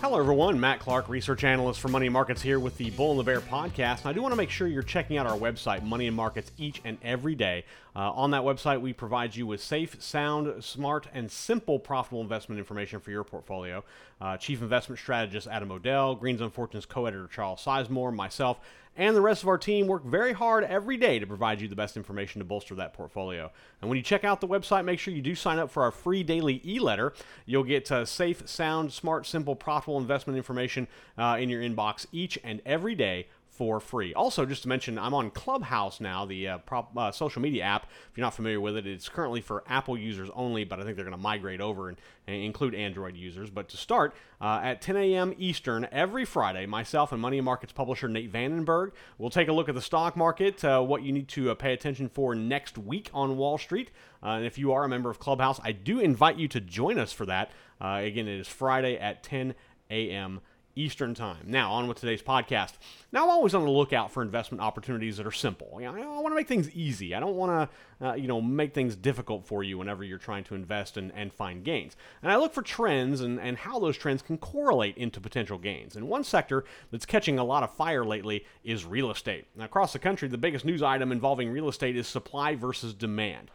Hello, everyone. Matt Clark, research analyst for Money and Markets, here with the Bull and the Bear podcast. And I do want to make sure you're checking out our website, Money and Markets, each and every day. Uh, on that website, we provide you with safe, sound, smart, and simple profitable investment information for your portfolio. Uh, Chief Investment Strategist Adam O'Dell, Green Zone Fortune's co editor Charles Sizemore, myself, and the rest of our team work very hard every day to provide you the best information to bolster that portfolio. And when you check out the website, make sure you do sign up for our free daily e letter. You'll get uh, safe, sound, smart, simple, profitable investment information uh, in your inbox each and every day for free. Also, just to mention, I'm on Clubhouse now, the uh, prop, uh, social media app. If you're not familiar with it, it's currently for Apple users only, but I think they're going to migrate over and, and, include Android users. But to start, uh, at 10 a.m. Eastern every Friday, myself and Money Markets publisher Nate Vandenberg will take a look at the stock market, uh, what you need to uh, pay attention for next week on Wall Street. Uh, and if you are a member of Clubhouse, I do invite you to join us for that. again, it is Friday at 10 a.m. Eastern Time. Now, on with today's podcast. Now, I'm always on the lookout for investment opportunities that are simple. You know, I want to make things easy. I don't want to, uh, you know, make things difficult for you whenever you're trying to invest and, and find gains. And I look for trends and, and how those trends can correlate into potential gains. And one sector that's catching a lot of fire lately is real estate. Now, across the country, the biggest news item involving real estate is supply versus demand.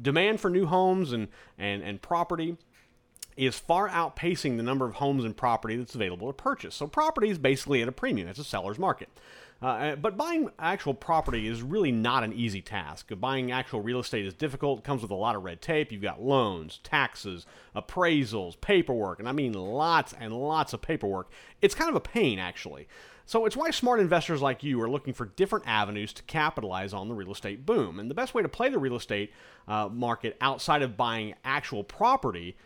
Demand for new homes and, and, and property is far outpacing the number of homes and property that's available to purchase. So property is basically at a premium. It's a seller's market. Uh, uh, but buying actual property is really not an easy task. Buying actual real estate is difficult. Comes with a lot of red tape. You've got loans, taxes, appraisals, paperwork, and I mean lots and lots of paperwork. It's kind of a pain, actually. So it's why smart investors like you are looking for different avenues to capitalize on the real estate boom. And the best way to play the real estate uh, market outside of buying actual property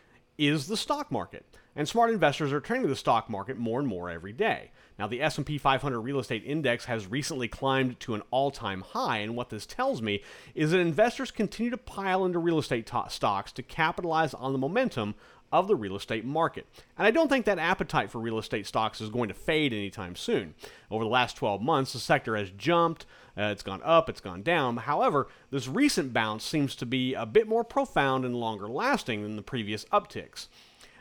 is the stock market. And smart investors are turning to the stock market more and more every day. Now, the S&P 500 real estate index has recently climbed to an all-time high, and what this tells me is that investors continue to pile into real estate to- stocks to capitalize on the momentum of the real estate market. And I don't think that appetite for real estate stocks is going to fade anytime soon. Over the last 12 months, the sector has jumped, uh, it's gone up, it's gone down. However, this recent bounce seems to be a bit more profound and longer lasting than the previous upticks.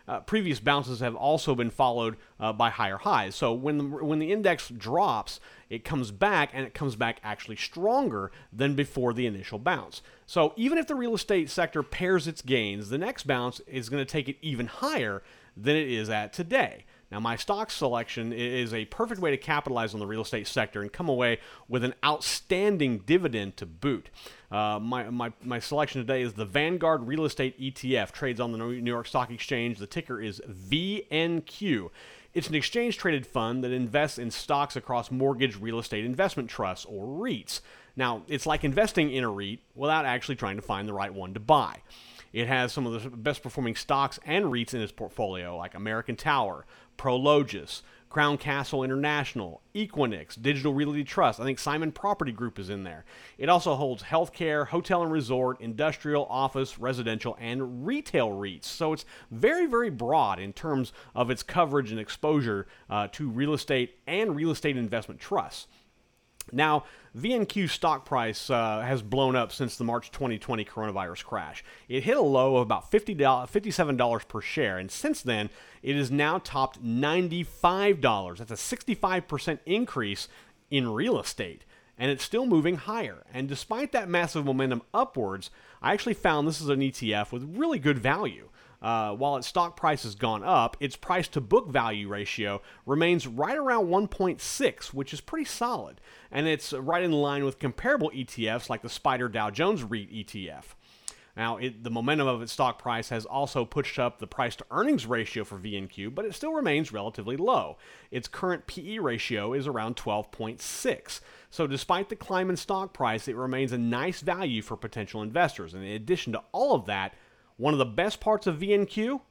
Uh, previous bounces have also been followed uh, by higher highs. So when the, when the index drops, it comes back and it comes back actually stronger than before the initial bounce. So even if the real estate sector pares its gains, the next bounce is going to take it even higher than it is at today. Now, my stock selection is a perfect way to capitalize on the real estate sector and come away with an outstanding dividend to boot. Uh, my, my, my selection today is the Vanguard Real Estate ETF, trades on the New York Stock Exchange. The ticker is VNQ. It's an exchange traded fund that invests in stocks across mortgage real estate investment trusts, or REITs. Now, it's like investing in a REIT without actually trying to find the right one to buy. It has some of the best performing stocks and REITs in its portfolio, like American Tower, Prologis, Crown Castle International, Equinix, Digital Realty Trust. I think Simon Property Group is in there. It also holds healthcare, hotel and resort, industrial, office, residential, and retail REITs. So it's very, very broad in terms of its coverage and exposure uh, to real estate and real estate investment trusts. Now, VNQ stock price uh, has blown up since the March 2020 coronavirus crash. It hit a low of about $50, $57 per share, and since then, it has now topped $95. That's a 65% increase in real estate, and it's still moving higher. And despite that massive momentum upwards, I actually found this is an ETF with really good value. Uh, while its stock price has gone up, its price to book value ratio remains right around 1.6, which is pretty solid. And it's right in line with comparable ETFs like the SPDR Dow Jones REIT ETF. Now, it, the momentum of its stock price has also pushed up the price to earnings ratio for VNQ, but it still remains relatively low. Its current PE ratio is around 12.6. So, despite the climb in stock price, it remains a nice value for potential investors. And in addition to all of that, one of the best parts of VNQ,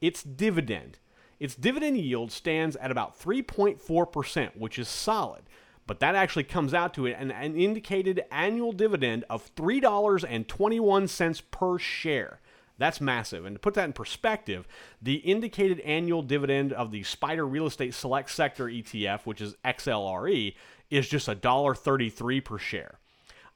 its dividend. Its dividend yield stands at about 3.4%, which is solid. but that actually comes out to an, an indicated annual dividend of $3.21 per share. That's massive. And to put that in perspective, the indicated annual dividend of the SPDR Real Estate Select Sector ETF, which is XLRE, is just $1.33 per share.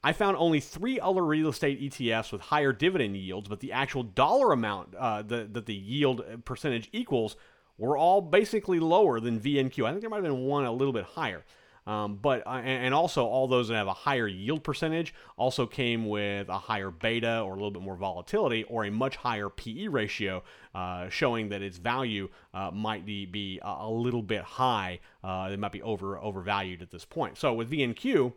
I found only three other real estate ETFs with higher dividend yields, but the actual dollar amount uh, the, that the yield percentage equals were all basically lower than VNQ. I think there might have been one a little bit higher. Um, but uh, and also all those that have a higher yield percentage also came with a higher beta or a little bit more volatility or a much higher PE ratio, uh, showing that its value uh, might be, be a, little bit high. Uh, it might be over overvalued at this point. So with VNQ,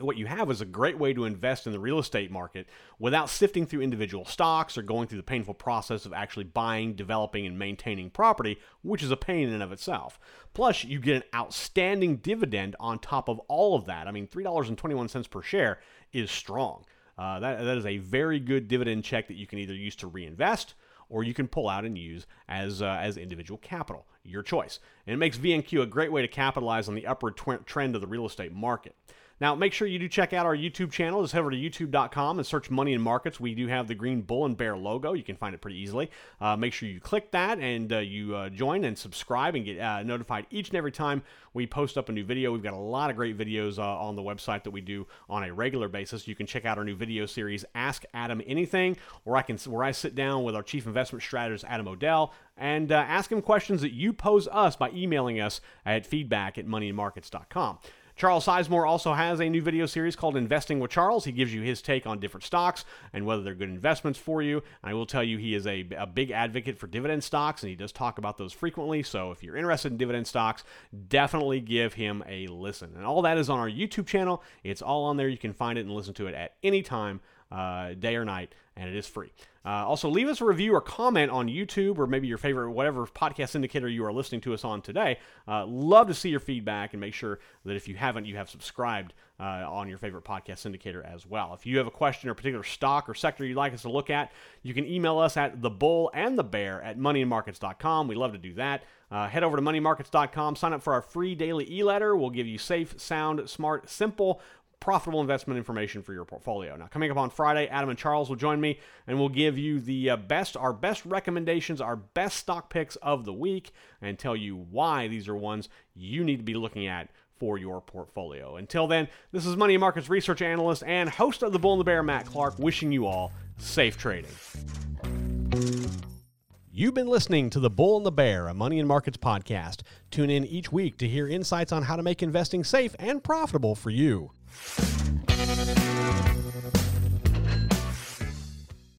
what you have is a great way to invest in the real estate market without sifting through individual stocks or going through the painful process of actually buying, developing, and maintaining property, which is a pain in and of itself. Plus, you get an outstanding dividend on top of all of that. I mean, $3.21 per share is strong. Uh, that, that is a very good dividend check that you can either use to reinvest or you can pull out and use as, uh, as individual capital. Your choice. And it makes VNQ a great way to capitalize on the upward trend of the real estate market. Now, make sure you do check out our YouTube channel. Just head over to youtube.com and search Money and Markets. We do have the green bull and bear logo. You can find it pretty easily. Uh, make sure you click that and uh, you uh, join and subscribe and get uh, notified each and every time we post up a new video. We've got a lot of great videos uh, on the website that we do on a regular basis. You can check out our new video series, Ask Adam Anything, where I can where I sit down with our chief investment strategist, Adam O'Dell, and uh, ask him questions that you pose us by emailing us at feedback at moneyandmarkets.com. Charles Sizemore also has a new video series called Investing with Charles. He gives you his take on different stocks and whether they're good investments for you. And I will tell you, he is a, a big advocate for dividend stocks, and he does talk about those frequently. So if you're interested in dividend stocks, definitely give him a listen. And all that is on our YouTube channel. It's all on there. You can find it and listen to it at any time uh, day or night, and it is free. Uh, also, leave us a review or comment on YouTube or maybe your favorite, whatever podcast indicator you are listening to us on today. Uh, love to see your feedback and make sure that if you haven't, you have subscribed uh, on your favorite podcast indicator as well. If you have a question or a particular stock or sector you'd like us to look at, you can email us at the bull and the bear at moneyandmarkets.com. We love to do that. Uh, head over to moneymarkets.com, sign up for our free daily e letter. We'll give you safe, sound, smart, simple profitable investment information for your portfolio. Now, coming up on Friday, Adam and Charles will join me and we'll give you the uh, best, our best recommendations, our best stock picks of the week, and tell you why these are ones you need to be looking at for your portfolio. Until then, this is Money Markets research analyst and host of The Bull and the Bear, Matt Clark, wishing you all safe trading. You've been listening to The Bull and the Bear, a Money and Markets podcast. Tune in each week to hear insights on how to make investing safe and profitable for you.